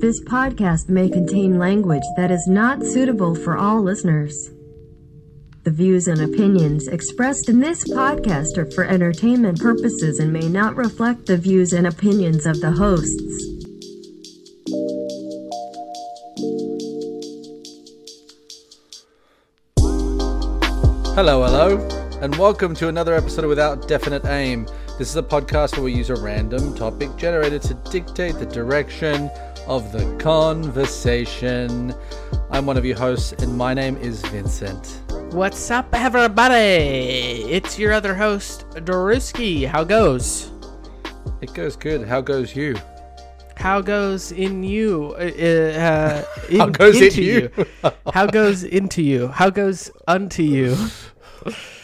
This podcast may contain language that is not suitable for all listeners. The views and opinions expressed in this podcast are for entertainment purposes and may not reflect the views and opinions of the hosts. Hello, hello, and welcome to another episode of Without Definite Aim. This is a podcast where we use a random topic generator to dictate the direction of the conversation. I'm one of your hosts, and my name is Vincent. What's up, everybody? It's your other host, Doruski. How goes? It goes good. How goes you? How goes in you? Uh, uh, in, How goes in into you? How goes into you? How goes unto you?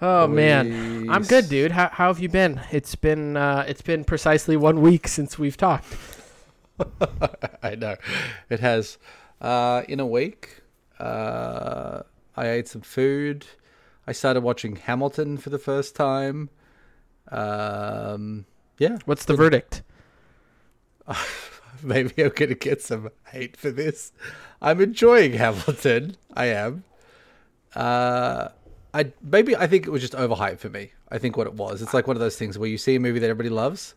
Oh man, I'm good, dude. How, how have you been? It's been uh, it's been precisely one week since we've talked. I know. It has. Uh, in a week, uh, I ate some food. I started watching Hamilton for the first time. Um, yeah, What's the verdict? maybe I'm gonna get some hate for this. I'm enjoying Hamilton. I am. Uh, I maybe I think it was just overhyped for me. I think what it was. It's like one of those things where you see a movie that everybody loves.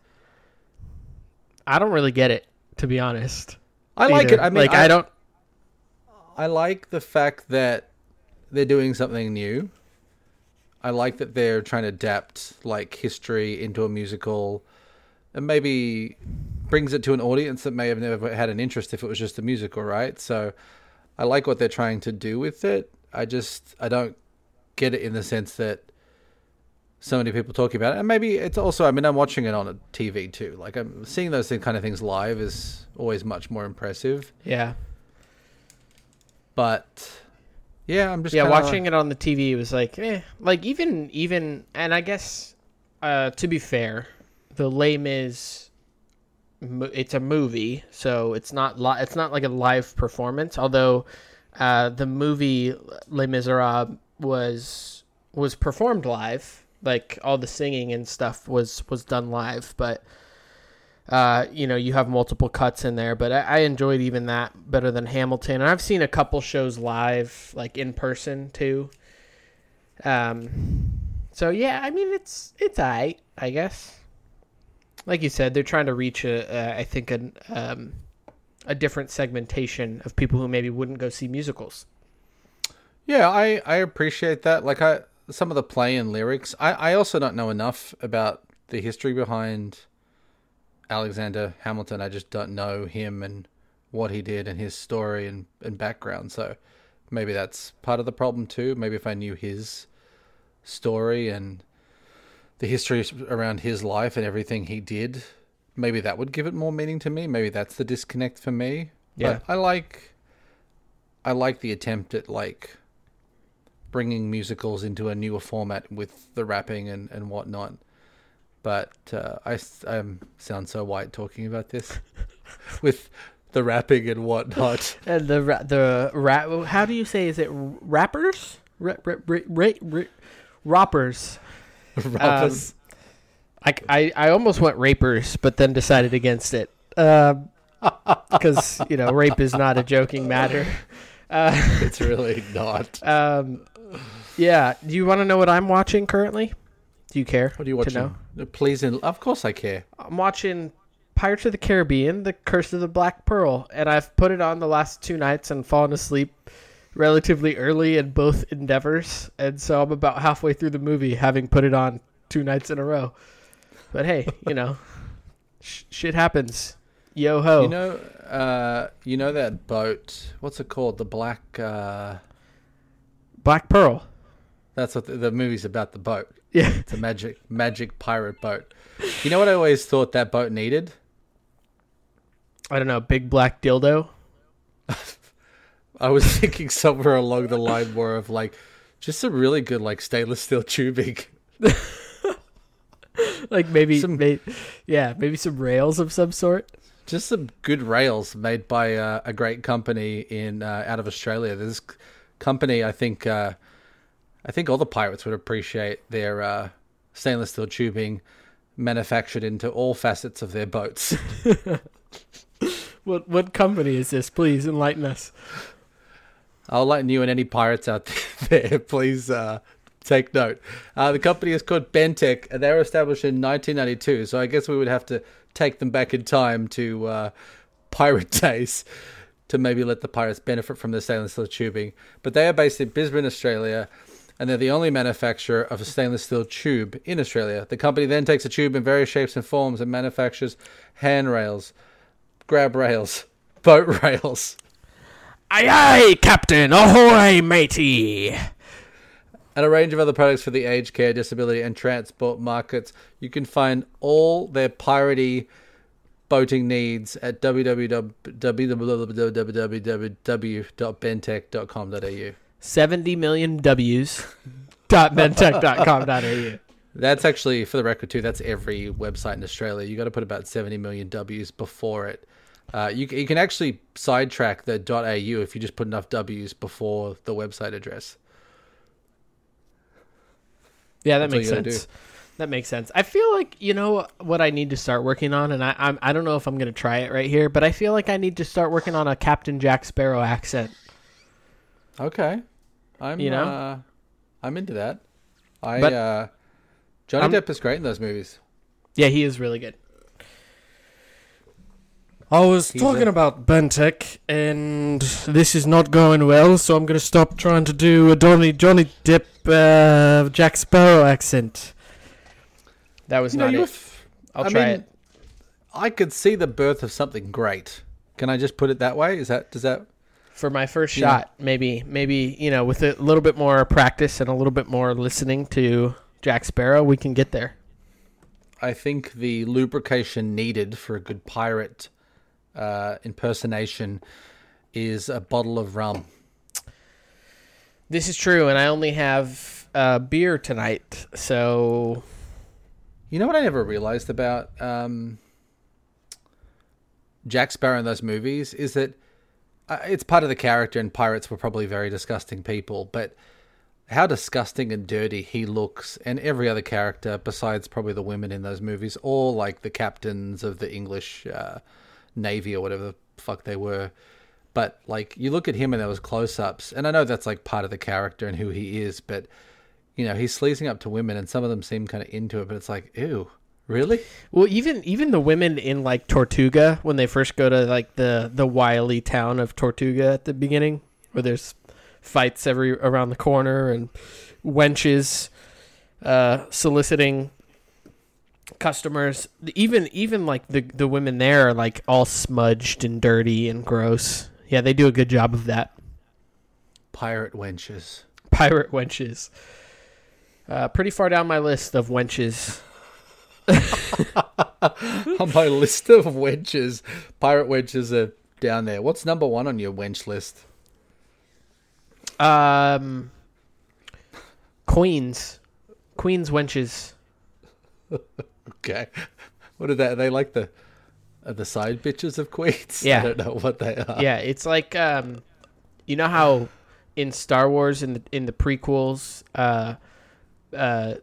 I don't really get it, to be honest. I like either. it. I mean, like I, don't. I like the fact that they're doing something new. I like that they're trying to adapt like history into a musical, and maybe brings it to an audience that may have never had an interest if it was just a musical, right? So, I like what they're trying to do with it. I just I don't get it in the sense that so many people talking about it, and maybe it's also I mean I'm watching it on a TV too. Like I'm seeing those kind of things live is always much more impressive. Yeah, But yeah, I'm just yeah. Watching it on the TV was like, eh. Like even even, and I guess uh, to be fair, the Les Mis, mo- it's a movie, so it's not li- it's not like a live performance. Although uh, the movie Les Miserables was was performed live, like all the singing and stuff was was done live, but. Uh, you know, you have multiple cuts in there, but I, I enjoyed even that better than Hamilton. And I've seen a couple shows live, like in person too. Um, so yeah, I mean it's it's alright, I guess. Like you said, they're trying to reach a, a I think an um, a different segmentation of people who maybe wouldn't go see musicals. Yeah, I I appreciate that. Like I some of the play and lyrics. I I also don't know enough about the history behind Alexander Hamilton. I just don't know him and what he did and his story and and background. So maybe that's part of the problem too. Maybe if I knew his story and the history around his life and everything he did, maybe that would give it more meaning to me. Maybe that's the disconnect for me. Yeah. But I like I like the attempt at like bringing musicals into a newer format with the rapping and, and whatnot. But uh, I, I sound so white talking about this with the rapping and whatnot. And the ra- the rap. How do you say? Is it rappers? Ra- ra- ra- ra- ra- rappers. Rappers. I, I, I almost went rapers, but then decided against it. Because, you know, rape is not a joking matter. Uh, it's really not. um, yeah. Do you want to know what I'm watching currently? Do you care? What are you watching? Please, and of course I care. I'm watching Pirates of the Caribbean, The Curse of the Black Pearl, and I've put it on the last two nights and fallen asleep relatively early in both endeavors, and so I'm about halfway through the movie, having put it on two nights in a row. But hey, you know, sh- shit happens. Yo ho! You know, uh, you know that boat. What's it called? The Black. Uh, Black Pearl. that's what the, the movie's about. The boat. Yeah. It's a magic, magic pirate boat. You know what I always thought that boat needed? I don't know, big black dildo. I was thinking somewhere along the line more of like just a really good like stainless steel tubing. Like maybe, Some- may- yeah, maybe some rails of some sort. Just some good rails made by uh, a great company in uh, out of Australia. There's company I think uh, I think all the pirates would appreciate their uh, stainless steel tubing manufactured into all facets of their boats. What what company is this? Please enlighten us. I'll lighten you and any pirates out there. Please uh, take note. Uh, the company is called Bentech, and they were established in 1992. So I guess we would have to take them back in time to uh, pirate days to maybe let the pirates benefit from the stainless steel tubing. But they are based in Brisbane, Australia, and they're the only manufacturer of a stainless steel tube in Australia. The company then takes a tube in various shapes and forms and manufactures handrails, grab rails, boat rails, Aye aye, Captain! Ahoy, matey! and a range of other products for the aged care, disability, and transport markets. You can find all their piratey boating needs at www.bentech.com.au. 70 million W's. dot. That's actually, for the record, too, that's every website in Australia. you got to put about 70 million W's before it. Uh, you, you can actually sidetrack the .au if you just put enough W's before the website address. Yeah, that That's makes sense. That makes sense. I feel like you know what I need to start working on, and I I'm, I don't know if I'm gonna try it right here, but I feel like I need to start working on a Captain Jack Sparrow accent. Okay, I'm You know? uh, I'm into that. I But- uh, Johnny I'm- Depp is great in those movies. Yeah, he is really good. I was He's talking a- about Bentech, and this is not going well, so I'm going to stop trying to do a Johnny Johnny Depp uh, Jack Sparrow accent. That was You know, not you it. f- I'll I try mean, it. I could see the birth of something great. Can I just put it that way? Is that does that? for my first Yeah. shot. Maybe, maybe you know, with a little bit more practice and a little bit more listening to Jack Sparrow, we can get there. I think the lubrication needed for a good pirate uh, impersonation is a bottle of rum. This is true, and I only have uh, beer tonight, so You know what I never realized about um, Jack Sparrow in those movies is that uh, it's part of the character, and pirates were probably very disgusting people, but how disgusting and dirty he looks, and every other character besides probably the women in those movies, or like the captains of the English uh, Navy or whatever the fuck they were. But like you look at him and those close-ups, and I know that's like part of the character and who he is, but you know he's sleazing up to women, and some of them seem kind of into it, but it's like, ew, really? Well, even even the women in like Tortuga when they first go to like the the wily town of Tortuga at the beginning, where there's fights every around the corner and wenches uh, soliciting customers. Even even like the the women there are like all smudged and dirty and gross. Yeah, they do a good job of that. Pirate wenches. Pirate wenches. Uh, pretty far down my list of wenches. on my list of wenches, pirate wenches are down there. What's number one on your wench list? Um, queens, queens wenches. Okay, what are that? Are they like the are the side bitches of queens? Yeah. I don't know what they are. Yeah, it's like um, you know how in Star Wars in the in the prequels, uh, uh,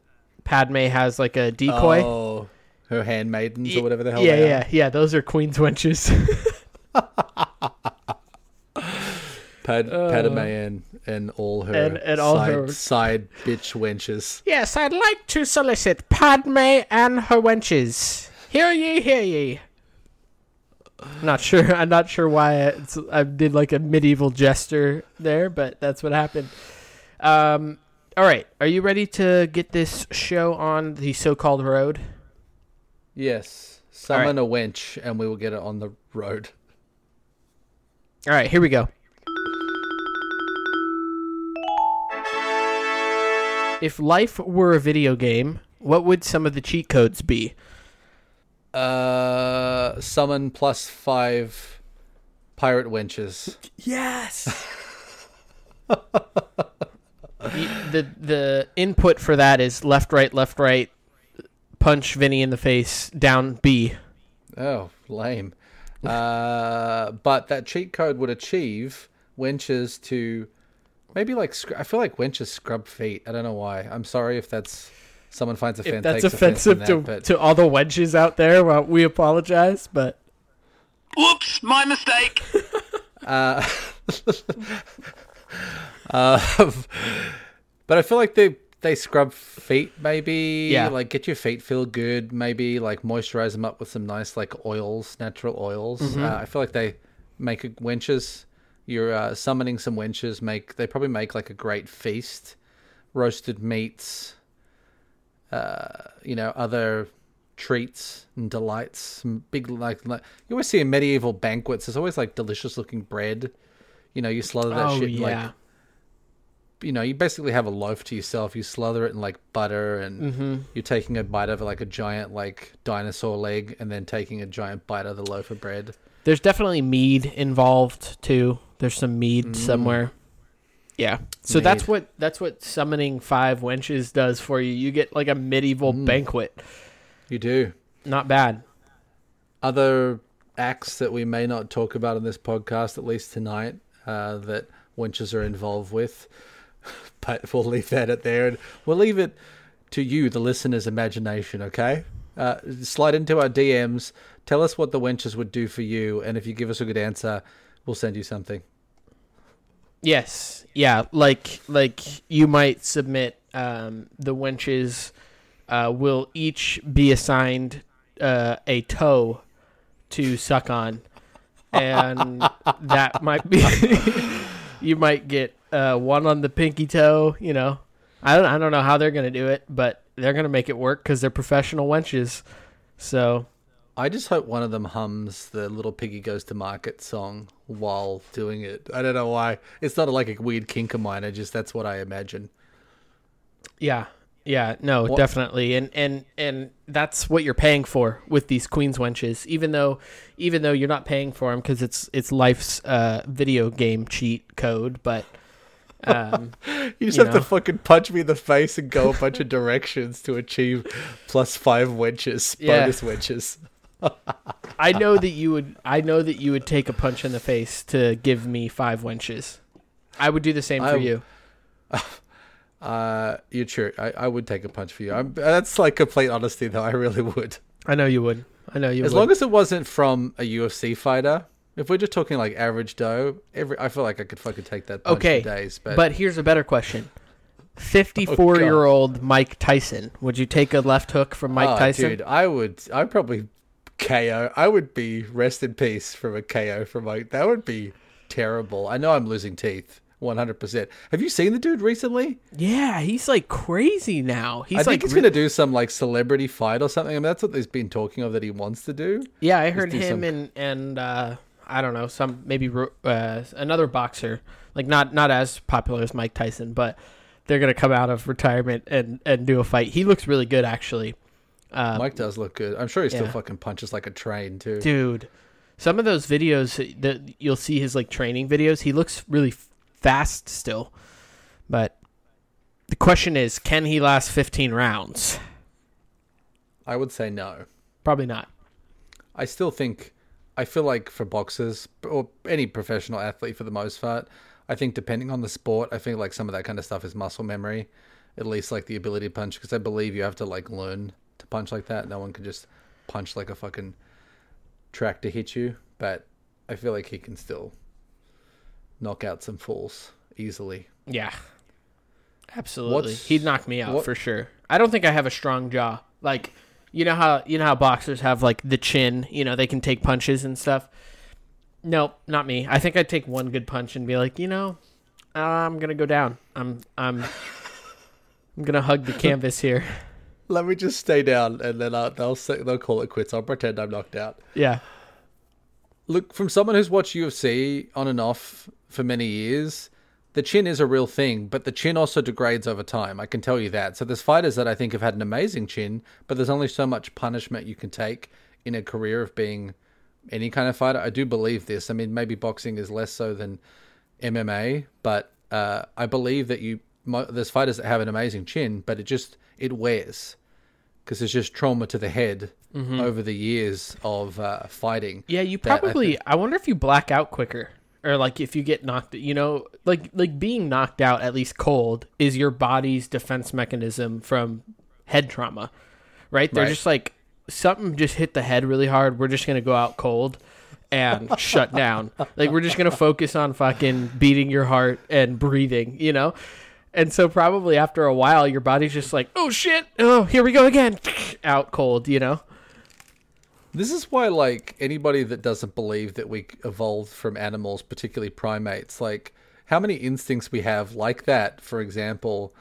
Padme has like a decoy. Oh, her handmaidens or whatever the hell. yeah, yeah, yeah. Those are queens wenches. Pad, Padme and and all her Uh, And- and all side, her- side bitch wenches. yes, I'd like to solicit Padme and her wenches. Hear ye, hear ye. Not sure. I'm not sure why it's, I did like a medieval gesture there, but that's what happened. Um, all right, are you ready to get this show on the so-called road? Yes, summon a wench, and we will get it on the road. All right, here we go. If life were a video game, what would some of the cheat codes be? Uh, summon plus five pirate wenches. Yes. the the input for that is left right left right punch Vinny in the face down B. Oh, lame. Uh, but that cheat code would achieve wenches to maybe like scr- I feel like wenches scrub feet. I don't know why. I'm sorry if that's someone finds If offense. that's takes offense in offensive to, that, but to all the wenches out there, well, we apologize, but Whoops, my mistake. Um, but I feel like they they scrub feet, maybe. Yeah. Like get your feet feel good, maybe like moisturize them up with some nice like oils, natural oils. Mm-hmm. Uh, I feel like they make a, wenches. You're uh, summoning some wenches. Make they probably make like a great feast, roasted meats. Uh, you know other treats and delights. Some big like, like you always see in medieval banquets. There's always like delicious looking bread. You know, you slaughter that oh shit yeah. like you know, you basically have a loaf to yourself. You slather it in like butter, and Mm-hmm. you're taking a bite of like a giant like dinosaur leg, and then taking a giant bite of the loaf of bread. There's definitely mead involved too. There's some mead somewhere. Yeah. So that's what that's what summoning five wenches does for you. You get like a medieval banquet. You do Not bad. other acts that we may not talk about in this podcast, at least tonight, uh, that wenches are involved with. But we'll leave that at there, and we'll leave it to you, the listener's imagination. Okay, uh, slide into our DMs. Tell us what the wenches would do for you, and if you give us a good answer, we'll send you something. Yes. Yeah. Like like you might submit um, the wenches uh, will each be assigned uh, a toe to suck on, and that might be you might get uh, one on the pinky toe. You know, I don't I don't know how they're gonna do it, but they're gonna make it work because they're professional wenches. So I just hope one of them hums the "Little Piggy Goes to Market" song while doing it. I don't know why. It's not like a weird kink of mine. I just that's what I imagine. Yeah. Yeah, no, What- definitely. And and and that's what you're paying for with these queens wenches. Even though even though you're not paying for them cuz it's it's life's uh video game cheat code, but um You just You have know. to fucking punch me in the face and go a bunch of directions to achieve plus five wenches, Yeah. bonus wenches. I know that you would I know that you would take a punch in the face to give me 5 wenches. I would do the same for I- you. Uh, you're true. I, I would take a punch for you. I'm, that's like complete honesty, though. I really would. I know you would. I know you As would. long as it wasn't from a UFC fighter. If we're just talking like average dough, every I feel like I could fucking take that punch okay. days. But, But here's a better question. 54 year old Mike Tyson. Would you take a left hook from Mike Oh, Tyson? dude, I would. I'd probably KO. I would be rest in peace from a KO from like that would be terrible. I know I'm losing teeth. One hundred percent. Have you seen the dude recently? Yeah, he's like crazy now. He's I think like he's re- gonna do some like celebrity fight or something. I mean, that's what there's been talking of that he wants to do. Yeah, I heard him some- and and uh, I don't know some maybe uh, another boxer like not not as popular as Mike Tyson, but they're gonna come out of retirement and and do a fight. He looks really good actually, uh, Mike does look good. I'm sure he still yeah. fucking punches like a train too. dude. Some of those videos that you'll see his like training videos, he looks really fast still. But the question is, can he last 15 rounds? I would say no. Probably not. I still think I feel like for boxers or any professional athlete for the most part, I think depending on the sport, I think like some of that kind of stuff is muscle memory, at least like the ability to punch. Because I believe you have to like learn to punch like that. No one can just punch like a fucking tractor hit you. But I feel like he can still knock out some fools easily. Yeah. Absolutely. What's- He'd knock me out what- for sure. I don't think I have a strong jaw. Like you know how you know how boxers have like the chin, you know, they can take punches and stuff. Nope, not me. I think I'd take one good punch and be like, you know, I'm gonna go down. I'm I'm I'm gonna hug the canvas here. Let me just stay down, and then uh, they'll say, they'll call it quits. I'll pretend I'm knocked out. Yeah. Look, from someone who's watched UFC on and off for many years, the chin is a real thing, but the chin also degrades over time. I can tell you that. So there's fighters that I think have had an amazing chin, but there's only so much punishment you can take in a career of being any kind of fighter. I do believe this. I mean, maybe boxing is less so than MMA, but uh, I believe that you there's fighters that have an amazing chin, but it just it wears because it's just trauma to the head over the years of uh, fighting. Yeah, you that I probably. I, wonder if you black out quicker, or like if you get knocked. You know, like like being knocked out at least cold is your body's defense mechanism from head trauma, right? They're Right. just like something just hit the head really hard. We're just gonna go out cold, and shut down. Like we're just gonna focus on fucking beating your heart and breathing, you know. And so probably after a while, your body's just like, oh shit, oh here we go again, out cold, you know. This is why, like, anybody that doesn't believe that we evolved from animals, particularly primates, like, how many instincts we have like that, for example,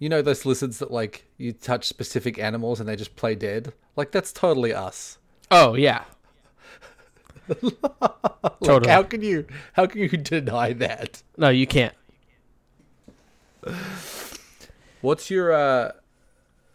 you know, those lizards that, like, you touch specific animals and they just play dead? Like, that's totally us. Oh yeah, Like, Totally. how can you, how can you deny that? no, you can't. What's your, uh,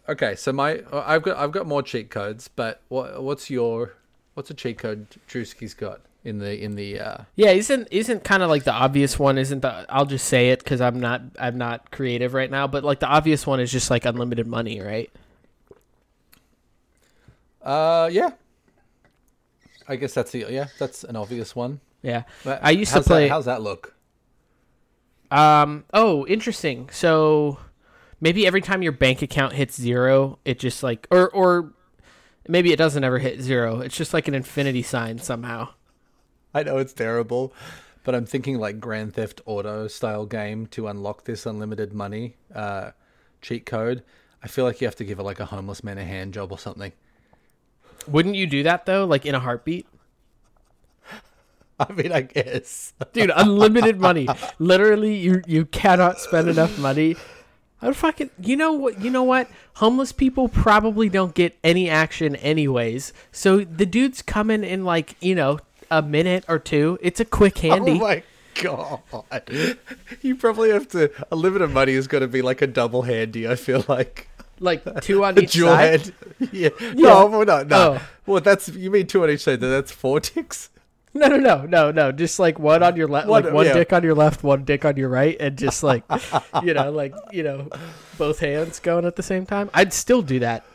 okay, so my, I've got, I've got more cheat codes, but what, what's your, what's a cheat code Drewski's got in the, in the, uh, Yeah, isn't isn't kind of like the obvious one? Isn't the? I'll just say it because I'm not I'm not creative right now. But like the obvious one is just like unlimited money, right? uh, yeah. I guess that's the, yeah, that's an obvious one. Yeah, But I used to how's that- play. how's that look? Um. Oh, interesting. So maybe every time your bank account hits zero, it just like or or maybe it doesn't ever hit zero. It's just like an infinity sign somehow. I know it's terrible, but I'm thinking like Grand Theft Auto style game to unlock this unlimited money uh, cheat code. I feel like you have to give it like a homeless man a hand job or something. Wouldn't you do that though? Like in a heartbeat, I mean, I guess. dude. Unlimited money. Literally, you you cannot spend enough money. I would fucking. You know what? You know what? Homeless people probably don't get any action anyways. So the dude's coming in like you know a minute or two. It's a quick oh handy. Oh my god! You probably have to. a Unlimited money is going to be like a double handy. I feel like like two on each dual side. hand. Yeah. No, well, no, no. Oh. Well, that's you mean two on each side. That's four ticks. No, no, no, no, no. Just like one on your left, like one yeah. dick on your left, one dick on your right, and just like, you know, like you know, both hands going at the same time. I'd still do that.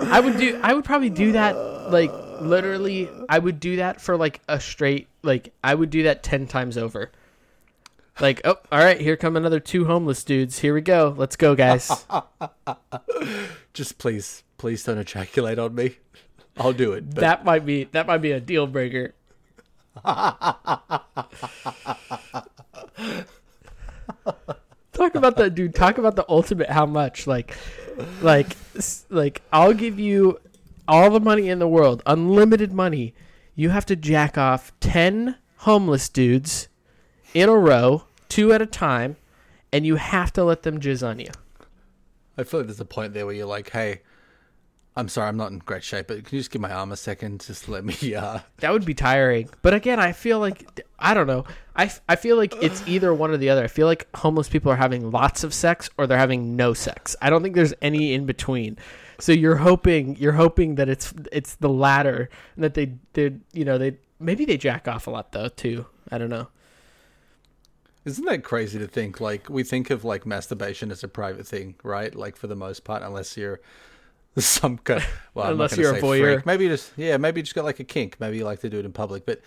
I would do. I would probably do that. Like literally, I would do that for like a straight. Like I would do that ten times over. Like, oh, all right, here come another two homeless dudes. Here we go. Let's go, guys. Just please, please don't ejaculate on me. I'll do it. But that might be that might be a deal breaker. talk about that dude talk about the ultimate how much like like like i'll give you all the money in the world unlimited money you have to jack off 10 homeless dudes in a row two at a time and you have to let them jizz on you I feel like there's a point there where you're like, hey, I'm sorry, I'm not in great shape, but can you just give my arm a second? Just let me, uh, That would be tiring. But again, I feel like I don't know. I, I feel like it's either one or the other. I feel like homeless people are having lots of sex or they're having no sex. I don't think there's any in between. So you're hoping you're hoping that it's it's the latter and that they they you know they maybe they jack off a lot though too. I don't know. Isn't that crazy to think? Like, we think of like masturbation as a private thing, right? Like, for the most part, unless you're some kind well, Unless you're a voyeur. freak. Maybe you just, yeah, maybe you just got like a kink. Maybe you like to do it in public. But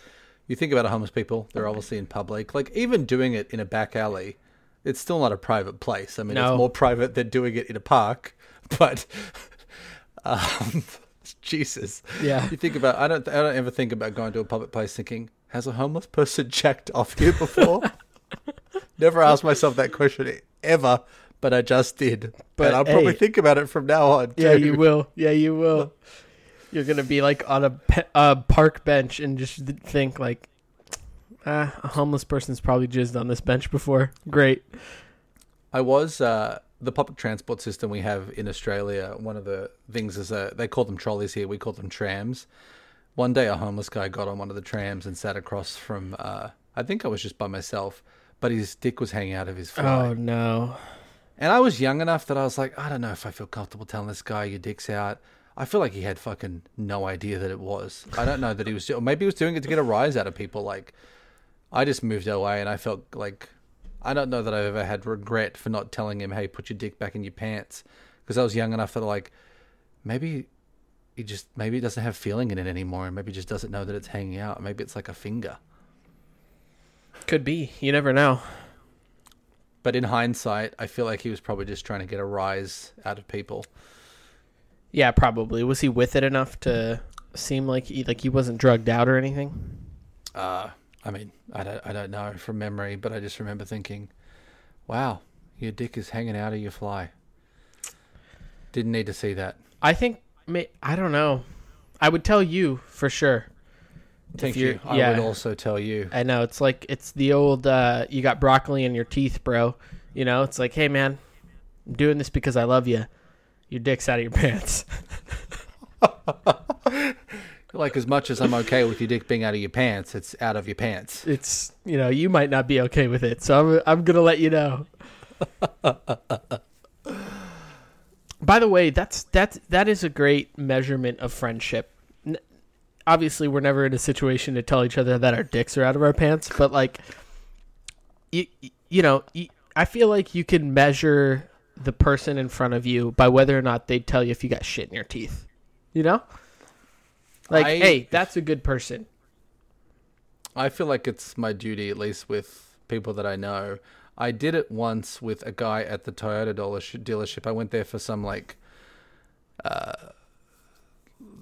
you think about homeless people, they're obviously in public. Like, even doing it in a back alley, it's still not a private place. I mean, No. it's more private than doing it in a park. But, um, Jesus. Yeah. You think about, I don't, I don't ever think about going to a public place thinking, has a homeless person checked off here before? Never asked myself that question ever, but I just did. But, and I'll probably think about it from now on. Yeah, you will. Yeah, you will. You're gonna be like on a, pe- a park bench and just think like, ah, a homeless person's probably jizzed on this bench before. Great. I was uh, the public transport system we have in Australia. One of the things is uh, they call them trolleys here. We call them trams. One day, a homeless guy got on one of the trams and sat across from. Uh, I think I was just by myself, but his dick was hanging out of his fly. Oh no. And I was young enough that I was like, I don't know if I feel comfortable telling this guy your dick's out. I feel like he had fucking no idea that it was. I don't know that he was, or maybe he was doing it to get a rise out of people. Like, I just moved away and I felt like, I don't know that I've ever had regret for not telling him, hey, put your dick back in your pants. Because I was young enough that, like, maybe he just, maybe he doesn't have feeling in it anymore and maybe just doesn't know that it's hanging out. Maybe it's like a finger. Could be. You never know. But in hindsight, I feel like he was probably just trying to get a rise out of people. Yeah, probably. Was he with it enough to seem like he like he wasn't drugged out or anything? Uh, I mean, I don't, I don't know from memory, but I just remember thinking, "Wow, your dick is hanging out of your fly." Didn't need to see that. I think I don't know. I would tell you for sure. Thank you're- I yeah. would also tell you. I know it's like it's the old uh, you got broccoli in your teeth, bro. You know, it's like, hey man, I'm doing this because I love you. Your dick's out of your pants. Like as much as I'm okay with your dick being out of your pants, it's out of your pants. It's you know you might not be okay with it, so I'm I'm gonna let you know. By the way, that's that's that is a great measurement of friendship. Obviously, we're never in a situation to tell each other that our dicks are out of our pants, but like, you you know, you, I feel like you can measure the person in front of you by whether or not they tell you if you got shit in your teeth. You know, like, I- hey, that's a good person. I feel like it's my duty, at least with people that I know. I did it once with a guy at the Toyota dealership. I went there for some like, uh,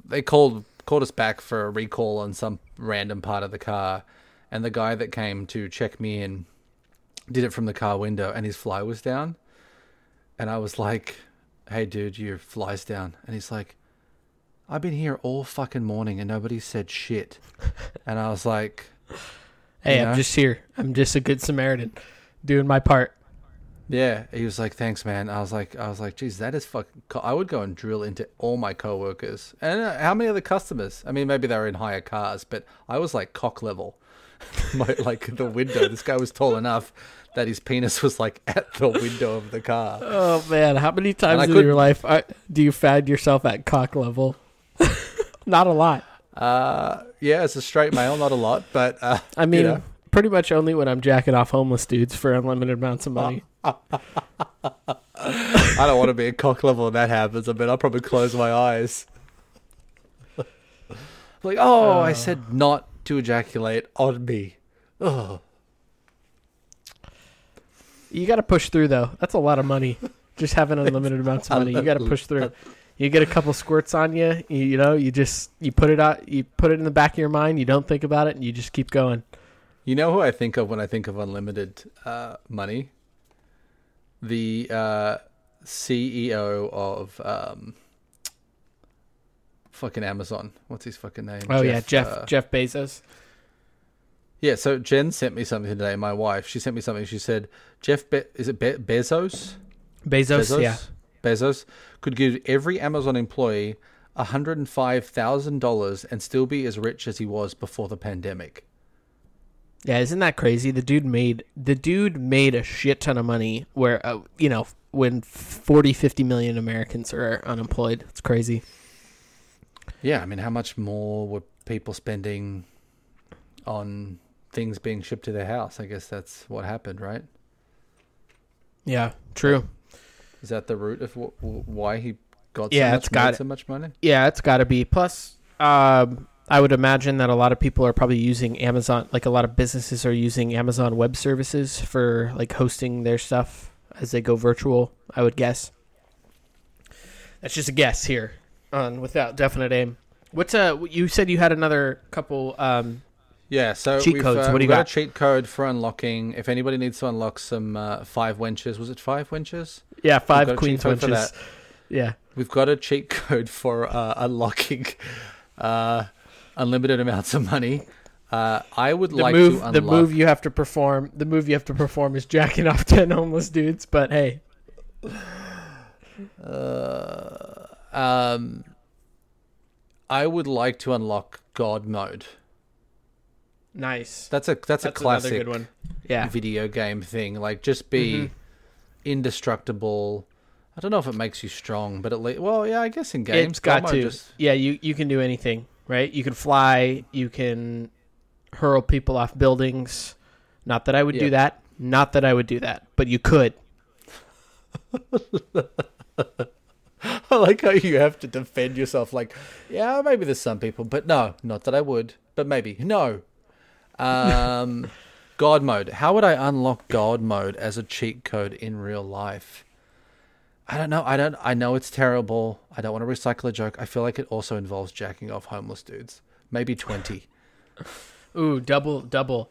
they called called us back for a recall on some random part of the car, and the guy that came to check me in did it from the car window, and his fly was down, and I was like, "Hey, dude, your fly's down," and he's like. I've been here all fucking morning and nobody said shit. And I was like, Hey. I'm just here. I'm just a good Samaritan, doing my part. Yeah, he was like, "Thanks, man." I was like, "I was like, geez, that is fucking." Co-. I would go and drill into all my coworkers and uh, how many other customers. I mean, maybe they were in higher cars, but I was like cock level, my, like the window. This guy was tall enough that his penis was like at the window of the car. Oh man, how many times in couldn't- your life uh, do you find yourself at cock level? Not a lot. Uh, yeah, as a straight male, not a lot, but uh, I mean, you know, pretty much only when I'm jacking off homeless dudes for unlimited amounts of money. I don't want to be a cock level when that happens. I mean, I'll probably close my eyes. like, oh, I said not to ejaculate on me. Oh. You got to push through though. That's a lot of money. Just having unlimited amounts of money, you got to push through. You get a couple squirts on you, you, you know. You just you put it out, you put it in the back of your mind. You don't think about it, and you just keep going. You know who I think of when I think of unlimited uh, money? The uh, CEO of um, fucking Amazon. What's his fucking name? Oh yeah, Jeff uh, Jeff Bezos. Yeah, so Jen sent me something today. My wife, she sent me something. She said, "Jeff, Be- is it Be- Bezos? Bezos, yeah. Bezos could give every Amazon employee hundred and five thousand dollars and still be as rich as he was before the pandemic." Yeah, isn't that crazy? The dude made the dude made a shit ton of money where uh, you know, when 40 50 million Americans are unemployed. It's crazy. Yeah, I mean, how much more were people spending on things being shipped to their house? I guess that's what happened, right? Yeah, true. Is that the root of wh- wh- why he got Yeah, so it's much, got made it. so much money? Yeah, it's got to be. Plus um I would imagine that a lot of people are probably using Amazon like a lot of businesses are using Amazon web services for like hosting their stuff as they go virtual, I would guess. That's just a guess here on without definite aim. What's uh you said you had another couple um Yeah, so Cheat we've, codes, uh, what do you got? got? a cheat code for unlocking. If anybody needs to unlock some uh, five wenches, was it five wenches? yeah, five a queens cheat code for wenches. Yeah. We've got a cheat code for uh, unlocking uh, unlimited amounts of money. Uh, I would the like move to unlock. the move you have to perform the move you have to perform is jacking off 10 homeless dudes but hey Uh, um, I would like to unlock God mode. nice That's a that's, a classic good one yeah video game thing. Like just be Mhm. indestructible. I don't know if it makes you strong, but at least well, yeah, I guess in games, it's got God to mode just yeah you you can do anything right you can fly you can hurl people off buildings not that i would Yeah. do that not that i would do that but you could I like how you have to defend yourself. Like, yeah, maybe there's some people, but no, not that I would, but maybe no. Um, God mode. How would I unlock God mode as a cheat code in real life? I don't know. I don't. I know it's terrible. I don't want to recycle a joke. I feel like it also involves jacking off homeless dudes. Maybe twenty. Ooh, double double.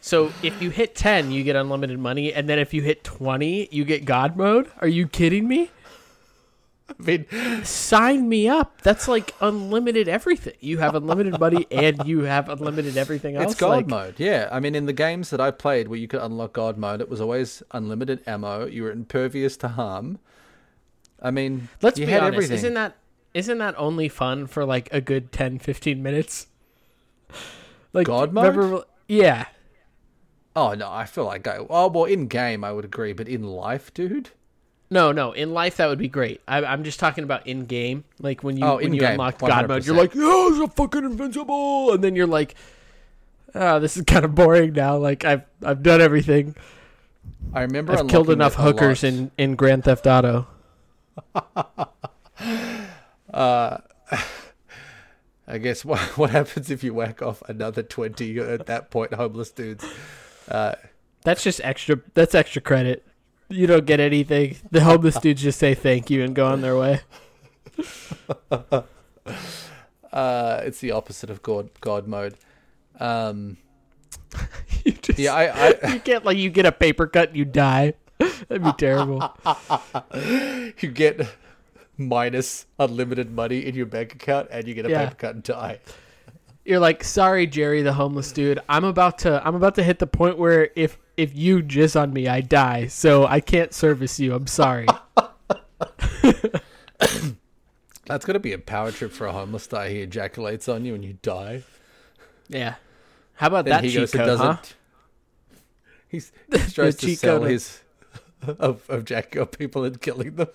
So if you hit ten, you get unlimited money, and then if you hit twenty, you get God mode. Are you kidding me? I mean, Sign me up. That's like unlimited everything. You have unlimited money, and you have unlimited everything else. it's God like, mode. Yeah. I mean, in the games that I played where you could unlock God mode, it was always unlimited ammo. You were impervious to harm. I mean, Let's you be had honest. everything. Isn't that isn't that only fun for like a good 10, 15 minutes? Like God mode? remember- yeah. Oh no, I feel like I. Oh well, in game I would agree, but in life, dude. No, no. In life, that would be great. I, I'm just talking about in game, like when you Oh, when you unlock God mode, you're 100%. like, "Oh, it's a fucking invincible," and then you're like, "Oh, this is kind of boring now. Like I've I've done everything. I remember I've killed enough hookers in in Grand Theft Auto." Uh, I guess what what happens if you whack off another twenty at that point, homeless dudes? Uh, that's just extra. That's extra credit. You don't get anything. The homeless dudes just say thank you and go on their way. Uh, it's the opposite of God God mode. Um, You just, yeah, I, I you get like you get a paper cut, and you die. That'd be terrible. you get minus unlimited money in your bank account, and you get a Yeah. paper cut and die. You're like, sorry, Jerry, the homeless dude. I'm about to I'm about to hit the point where if if you jizz on me, I die. So I can't service you. I'm sorry. That's gonna be a power trip for a homeless guy. He ejaculates on you and you die. yeah. How about Then that he cheat goes and code, does huh? He's, he tries to cheat sell code of- his of of jacking up people and killing them.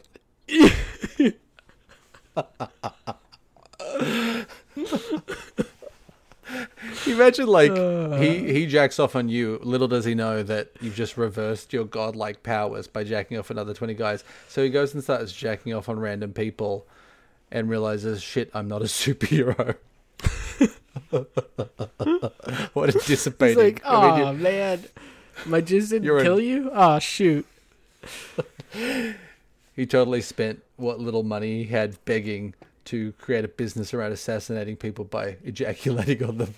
Imagine like uh. he he jacks off on you. Little does he know that you've just reversed your godlike powers by jacking off another twenty guys. So he goes and starts jacking off on random people, and realizes, shit, I'm not a superhero. what a He's dissipating. like, I mean, oh man, my jizz didn't kill you. Oh shoot. He totally spent what little money he had begging to create a business around assassinating people by ejaculating on them.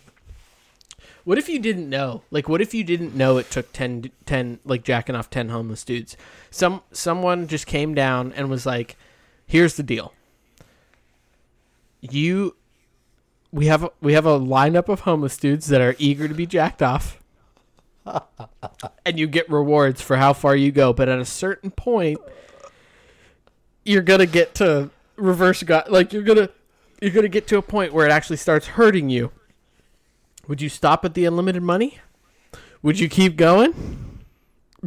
What if you didn't know? Like, what if you didn't know it took 10, 10 like jacking off ten homeless dudes? Some someone just came down and was like, "Here's the deal. You, we have a, we have a lineup of homeless dudes that are eager to be jacked off, and you get rewards for how far you go. But at a certain point, you're gonna get to reverse God. Like you're gonna you're gonna get to a point where it actually starts hurting you." Would you stop at the unlimited money? Would you keep going?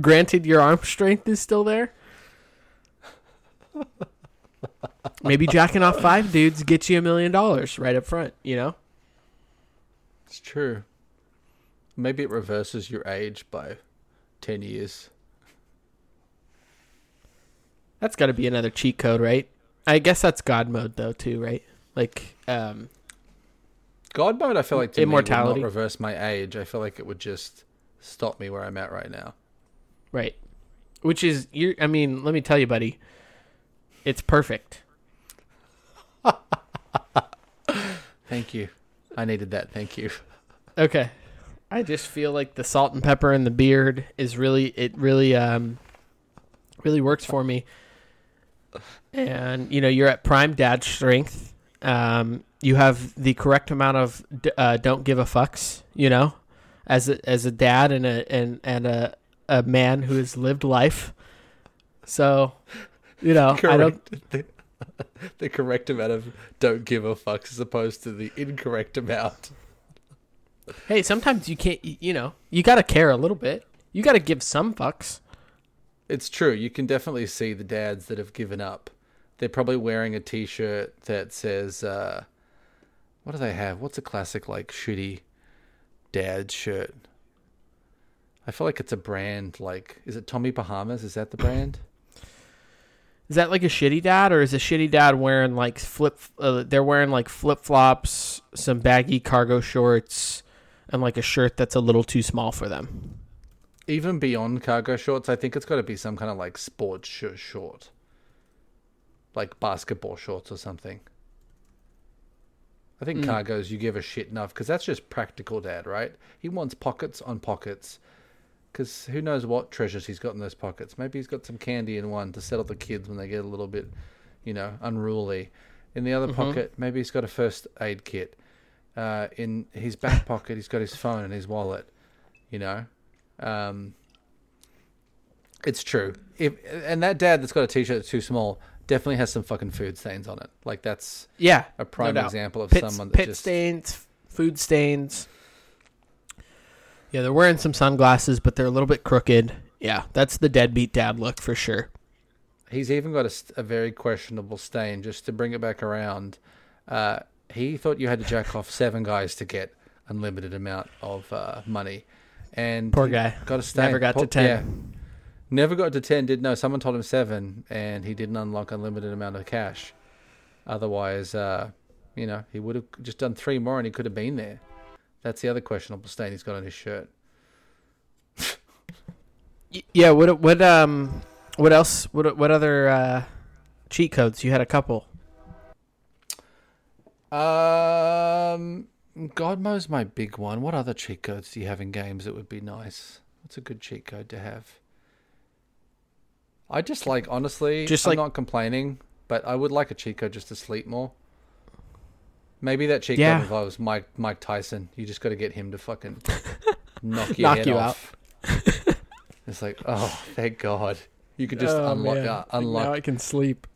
Granted, your arm strength is still there. Maybe jacking off five dudes gets you a million dollars right up front, you know? It's true. Maybe it reverses your age by 10 years. That's got to be another cheat code, right? I guess that's God mode, though, too, right? Like, um, God mode, I feel like to Immortality. me would not reverse my age. I feel like it would just stop me where I'm at right now. right. Which is, you're, I mean, let me tell you, buddy, it's perfect. Thank you. I needed that. Thank you. Okay. I just feel like the salt and pepper and the beard is really it really um really works for me. And you know, you're at prime dad strength. Um you have the correct amount of uh, don't give a fucks, you know, as a, as a dad and a and and a a man who has lived life. So, you know, I don't The, the correct amount of don't give a fuck as opposed to the incorrect amount. Hey, sometimes you can't you know, you got to care a little bit. You got to give some fucks. It's true. You can definitely see the dads that have given up. They're probably wearing a T-shirt that says, uh, "What do they have? What's a classic like shitty dad shirt?" I feel like it's a brand. Like, is it Tommy Bahamas? Is that the brand? Is that like a shitty dad, or is a shitty dad wearing like flip? Uh, they're wearing like flip flops, some baggy cargo shorts, and like a shirt that's a little too small for them. Even beyond cargo shorts, I think it's got to be some kind of like sports sh- short. Like basketball shorts or something. I think cargos you give a shit enough because that's just practical, Dad. Right? He wants pockets on pockets because who knows what treasures he's got in those pockets. Maybe he's got some candy in one to settle the kids when they get a little bit, you know, unruly. In the other Mm-hmm. pocket, maybe he's got a first aid kit. Uh, in his back pocket, he's got his phone and his wallet. You know, um, it's true. If and that dad that's got a t-shirt that's too small definitely has some fucking food stains on it. Like that's Yeah, a prime doubt. example of pit, someone that pit just stains, food stains. Yeah, they're wearing some sunglasses, but they're a little bit crooked. Yeah, that's the deadbeat dad look for sure. He's even got a, a very questionable stain. Just to bring it back around, uh, he thought you had to jack off seven guys to get unlimited amount of uh, money, and Poor guy. got a stain. Never got to 10. yeah. Never got to ten. Did no? Someone told him seven, and he didn't unlock unlimited amount of cash. Otherwise, uh, you know, he would have just done three more, and he could have been there. That's the other questionable stain he's got on his shirt. Yeah, what what um what else what what other uh cheat codes? You had a couple. Um, God mode's my big one. What other cheat codes do you have in games that would be nice? What's a good cheat code to have? I just like honestly, Just just I'm not complaining, but I would like a cheat code just to sleep more. Maybe that cheat Yeah. code involves Mike Mike Tyson. You just got to get him to fucking knock your Knock head you off. it's like, oh, thank God. You could just Oh, unlock, uh, Like, unlock Now I can sleep.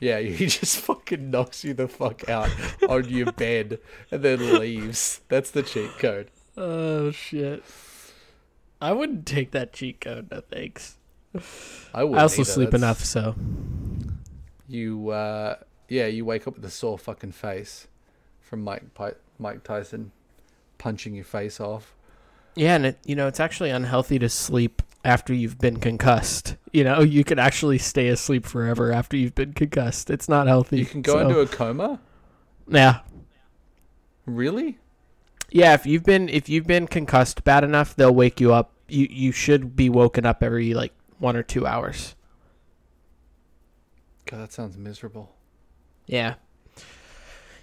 yeah, he just fucking knocks you the fuck out on your bed and then leaves. That's the cheat code. Oh shit. I wouldn't take that cheat code, no thanks. I. I also sleep enough, so You, uh, yeah, you wake up with a sore fucking face from Mike Pi- Mike Tyson punching your face off. yeah, and it you know it's actually unhealthy to sleep after you've been concussed. You know, you could actually stay asleep forever after you've been concussed. It's not healthy. You can go so- into a coma. yeah, Really? yeah. If you've been if you've been concussed bad enough, they'll wake you up. You you should be woken up every like one or two hours. God, that sounds miserable. Yeah.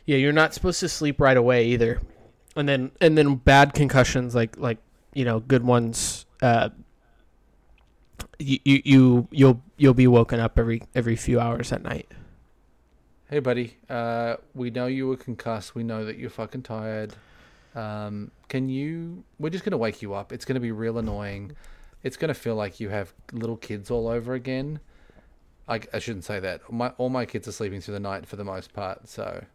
Yeah, you're not supposed to sleep right away either. And then and then bad concussions like like, you know, good ones uh you you, you you'll you'll be woken up every every few hours at night. Hey, buddy. Uh, we know you were concussed. We know that you're fucking tired. Um, can you? We're just gonna wake you up. It's gonna be real annoying. It's gonna feel like you have little kids all over again. I, I shouldn't say that. My all my kids are sleeping through the night for the most part. So,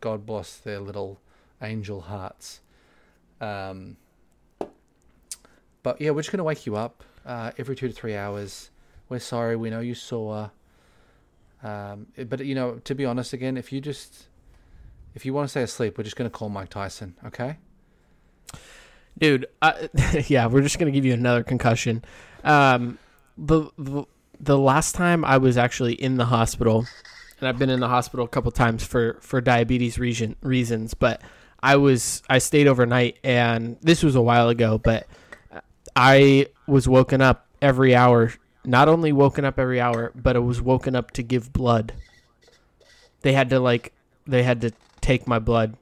God bless their little angel hearts. Um, but yeah, we're just gonna wake you up uh, every two to three hours. We're sorry. We know you saw. Um, but you know, to be honest, again, if you just if you want to stay asleep, we're just gonna call Mike Tyson, okay? Dude, yeah, we're just gonna give you another concussion. Um, the, the the last time I was actually in the hospital, and I've been in the hospital a couple times for for diabetes reason reasons, but I was I stayed overnight, and this was a while ago, but I was woken up every hour. Not only woken up every hour, but I was woken up to give blood. They had to like they had to take my blood.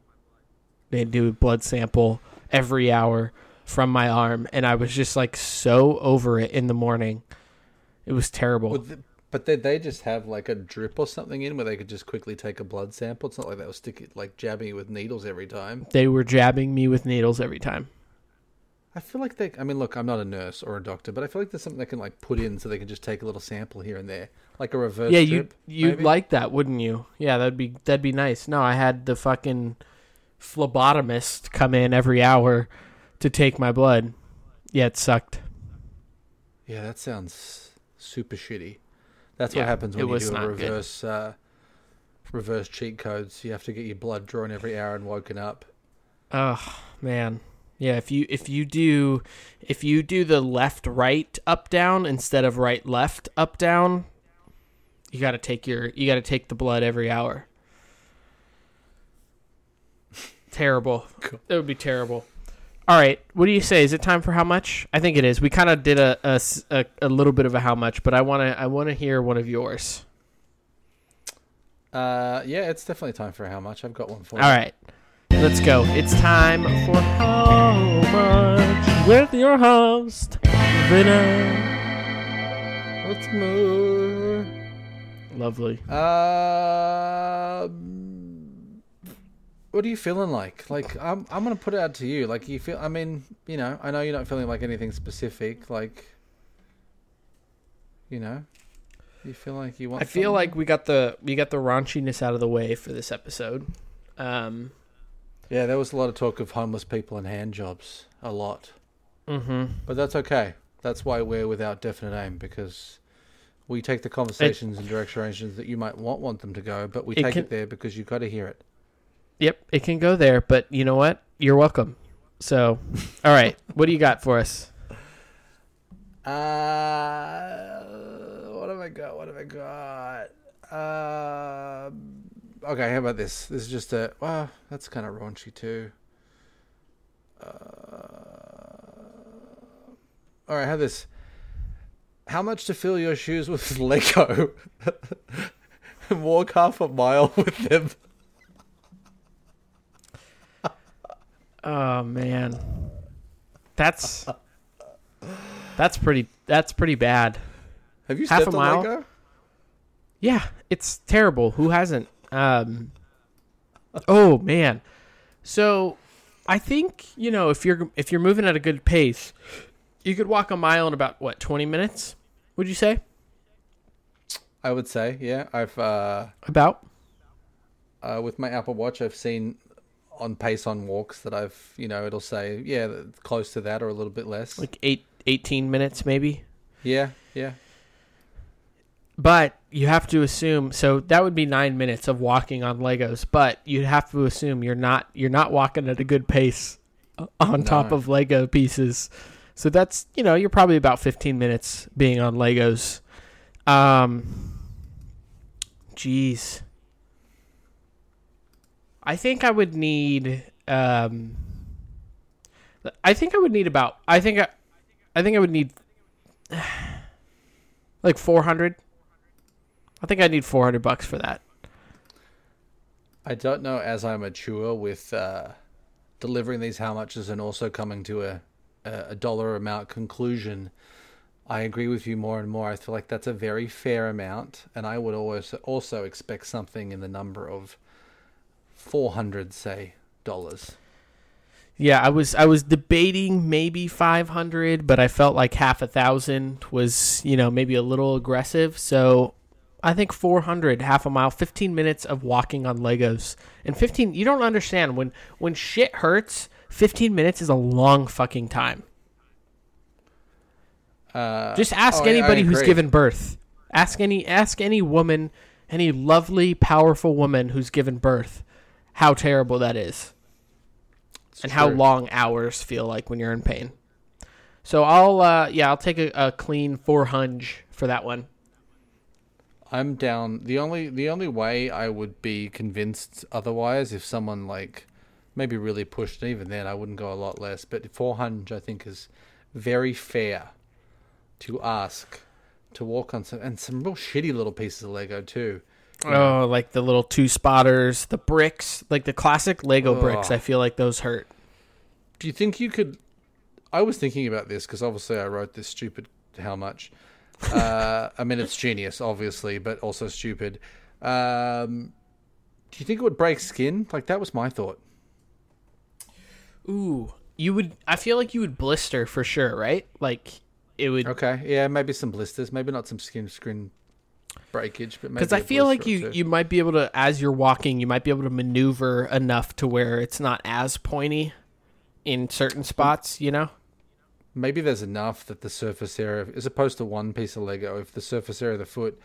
They do a blood sample every hour from my arm and I was just like so over it in the morning. It was terrible. Would th- but did they just have like a drip or something in where they could just quickly take a blood sample? It's not like they were sticking like jabbing you with needles every time. they were jabbing me with needles every time. I feel like they. I mean, look, I'm not a nurse or a doctor, but I feel like there's something they can like put in so they can just take a little sample here and there, like a reverse. yeah, you you'd like that, wouldn't you? Yeah, that'd be that'd be nice. No, I had the fucking phlebotomist come in every hour to take my blood. Yeah, it sucked. Yeah, that sounds super shitty. That's Yeah, what happens when you do a reverse uh, reverse cheat codes. You have to get your blood drawn every hour and woken up. Oh man. Yeah, if you if you do if you do the left right up down instead of right left up down, you got to take your you got to take the blood every hour. Terrible. Cool. That would be terrible. All right, what do you say? Is it time for how much? I think it is. We kind of did a a a little bit of a how much, but I want to I want to hear one of yours. Uh, yeah, it's definitely time for how much. I've got one for All right, let's go. It's time for how much with your host, Vinny. Let's move. Lovely. Uh, what are you feeling like? Like, I'm I'm gonna put it out to you. Like, you feel? I mean, you know, I know you're not feeling like anything specific. Like, you know, you feel like you want. I feel something? like we got the we got the raunchiness out of the way for this episode. Um, yeah, there was a lot of talk of homeless people and hand jobs. A lot. mm-hmm. But that's okay. That's why we're without definite aim because we take the conversations in directions that you might want want them to go, but we It take can- it there because you've got to hear it. Yep, it can go there, but you know what? You're welcome. So, all right, what do you got for us? Uh, what have I got? What have I got? Uh, okay, how about this? This is just a. Well, that's kind of raunchy too. Uh, all right, have this. How much to fill your shoes with Lego and walk half a mile with them? Oh man, that's that's pretty that's pretty bad. Have you Half stepped a mile? Lego? Yeah, it's terrible. Who hasn't? Um, oh man. So, I think you know if you're if you're moving at a good pace, you could walk a mile in about what twenty minutes? Would you say I would say, yeah. I've uh, about? uh, with my Apple Watch, I've seen on pace on walks that I've, you know, it'll say, yeah, close to that or a little bit less. Like eight, 18 minutes maybe. yeah, yeah. But you have to assume so that would be nine minutes of walking on Legos. But you'd have to assume you're not you're not walking at a good pace on top of Lego pieces. So that's you know you're probably about 15 minutes being on Legos. Um, jeez, I think I would need. Um, I think I would need about. I think I, I think I would need like 400. I think I need 400 bucks for that. I don't know as I mature with uh, delivering these how muches and also coming to a, a dollar amount conclusion. I agree with you more and more. I feel like that's a very fair amount, and I would always also expect something in the number of four hundred, say, dollars. Yeah, I was I was debating maybe 500, but I felt like half a thousand was, you know, maybe a little aggressive. So I think 400, half a mile, 15 minutes of walking on Legos. And 15 you don't understand when when shit hurts, 15 minutes is a long fucking time. Uh, Just ask oh, anybody who's given birth. Ask any ask any woman, any lovely, powerful woman who's given birth, how terrible that is. It's and how long hours feel like when you're in pain. So I'll uh yeah, I'll take a, a clean four hunch for that one. I'm down. The only the only way I would be convinced otherwise if someone like maybe really pushed. and Even then, I wouldn't go a lot less. But 400, I think, is very fair to ask to walk on some and some real shitty little pieces of Lego too. Oh, like the little two spotters, the bricks, like the classic Lego bricks. I feel like those hurt. Do you think you could? I was thinking about this because obviously I wrote this stupid. How much? Uh, I mean, it's genius, obviously, but also stupid. Um, do you think it would break skin? Like that was my thought. Ooh, you would. I feel like you would blister for sure, right? Like it would. Okay, yeah, maybe some blisters, maybe not some skin screen breakage, but Because I feel like you you might be able to, as you're walking, you might be able to maneuver enough to where it's not as pointy in certain mm. spots. You know. maybe there's enough that the surface area, as opposed to one piece of Lego, if the surface area of the foot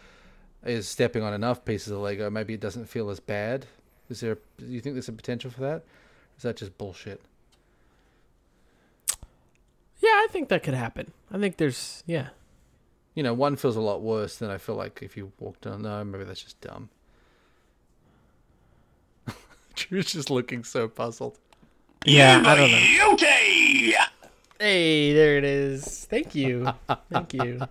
is stepping on enough pieces of Lego, maybe it doesn't feel as bad. Is there? Do you think there's a potential for that? Is that just bullshit? Yeah, I think that could happen. I think there's yeah. You know, one feels a lot worse than I feel like if you walked on. No, maybe that's just dumb. Drew's just looking so puzzled. Yeah, I don't know. Hey, there it is. Thank you. Thank you.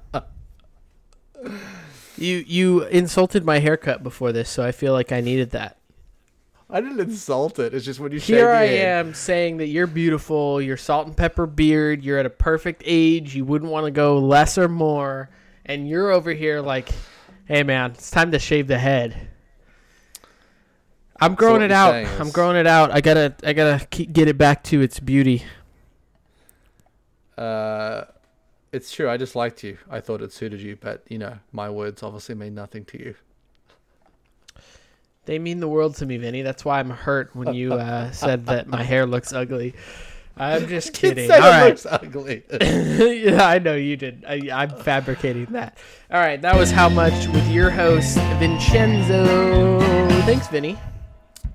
You you insulted my haircut before this, so I feel like I needed that. I didn't insult it. It's just when you shave Here I am saying that you're beautiful, you're salt and pepper beard, you're at a perfect age, you wouldn't want to go less or more, and you're over here like, hey man, it's time to shave the head. I'm growing what it out. saying I'm growing it out. I gotta, I gotta keep, get it back to its beauty. Uh, it's true. I just liked you. I thought it suited you, but you know, my words obviously mean nothing to you. They mean the world to me, Vinny. That's why I'm hurt when you uh, said that my hair looks ugly. I'm just kidding. It All it right. looks ugly. yeah, I know you did. I, I'm fabricating that. All right, that was how much with your host Vincenzo. Thanks, Vinny.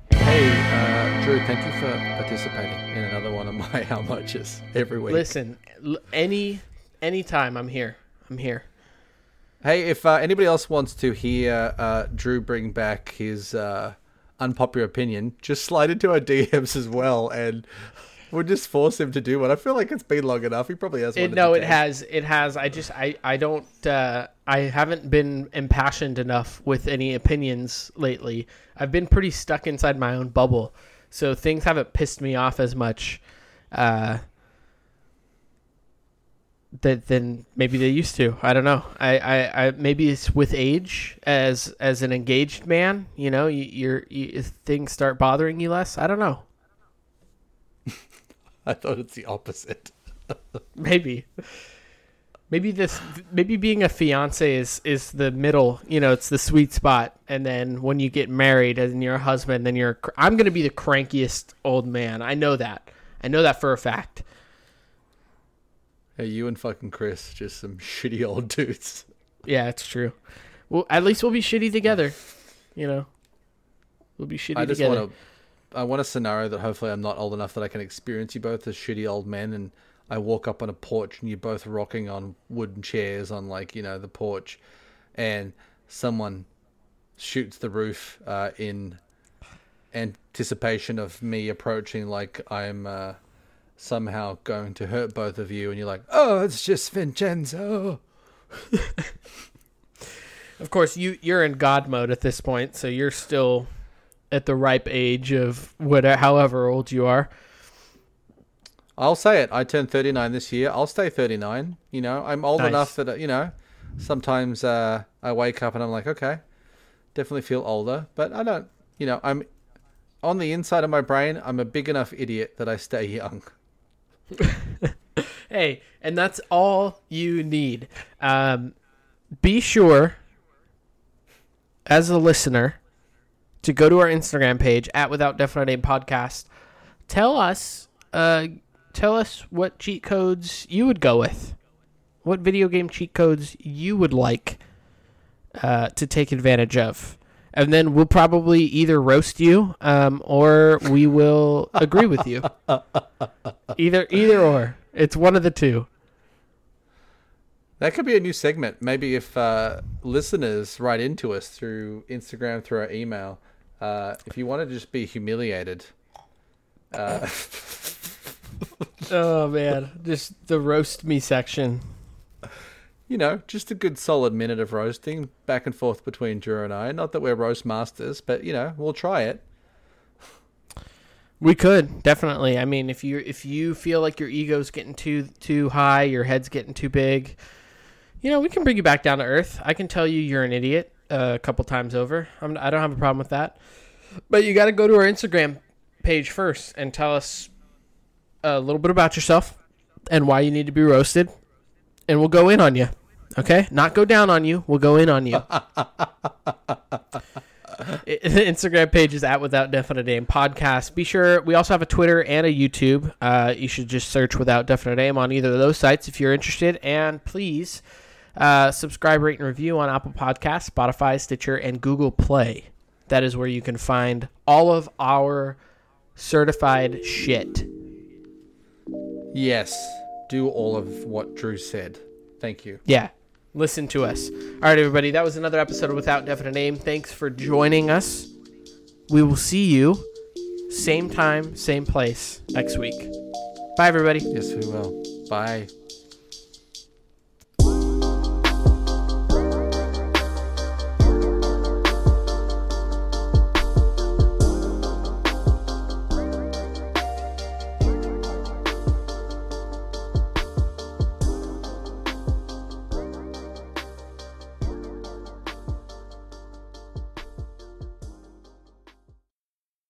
hey, uh, Drew, thank you for participating in another one of my how muches every week. Listen, l- any anytime I'm here. I'm here. Hey, if uh, anybody else wants to hear uh, Drew bring back his uh, unpopular opinion, just slide into our DMs as well, and we'll just force him to do one. I feel like it's been long enough. He probably has one. It, no, it has. It has. I just I I don't uh, I haven't been impassioned enough with any opinions lately. I've been pretty stuck inside my own bubble, so things haven't pissed me off as much. That than maybe they used to. I don't know. I, I, I maybe it's with age as as an engaged man. You know, you, you're you, things start bothering you less. I don't know. I thought it's the opposite. Maybe. Maybe this maybe being a fiance is is the middle, you know, it's the sweet spot and then when you get married and you're a husband then you're I'm going to be the crankiest old man. I know that. I know that for a fact. Hey, you and fucking Chris, just some shitty old dudes. Yeah, it's true. Well, at least we'll be shitty together, you know. We'll be shitty I just together. want to. I want a scenario that hopefully I'm not old enough that I can experience you both as shitty old men, and I walk up on a porch and you're both rocking on wooden chairs on like you know the porch, and someone shoots the roof uh, in anticipation of me approaching, like I'm uh, somehow going to hurt both of you, and you're like, "Oh, it's just Vincenzo." Of course, you you're in God mode at this point, so you're still at the ripe age of whatever, however old you are. I'll say it. I turned 39 this year. I'll stay 39. You know, I'm old Nice. enough that, uh, you know, sometimes uh, I wake up and I'm like, okay, definitely feel older. But I don't, you know, I'm on the inside of my brain, I'm a big enough idiot that I stay young. Hey, and that's all you need. Um, be sure, as a listener, to go to our Instagram page at Without Definite Aim Podcast. Tell us, uh, tell us what cheat codes you would go with. What video game cheat codes you would like uh, to take advantage of. And then we'll probably either roast you um, or we will agree with you. Either either or. It's one of the two. That could be a new segment. Maybe if uh, listeners write into us through Instagram, through our email, uh, if you want to just be humiliated, uh, Oh man, just the roast me section. You know, just a good solid minute of roasting back and forth between Drew and I. Not that we're roast masters, but you know, we'll try it. We could definitely. I mean, if you if you feel like your ego's getting too too high, your head's getting too big, you know, we can bring you back down to earth. I can tell you you're an idiot uh, a couple times over. I'm, I don't have a problem with that. But you got to go to our Instagram page first and tell us a little bit about yourself and why you need to be roasted, and we'll go in on you. Okay, not go down on you. We'll go in on you. The Instagram page is at Without Definite Aim Podcast. Be sure we also have a Twitter and a YouTube. Uh, you should just search Without Definite Aim on either of those sites if you're interested. And please uh, subscribe, rate, and review on Apple Podcasts, Spotify, Stitcher, and Google Play. That is where you can find all of our certified shit. Yes, do all of what Drew said. Thank you. Yeah. Listen to us. All right, everybody. That was another episode of Without Definite Aim. Thanks for joining us. We will see you same time, same place next week. Bye, everybody. Yes, we will. Bye.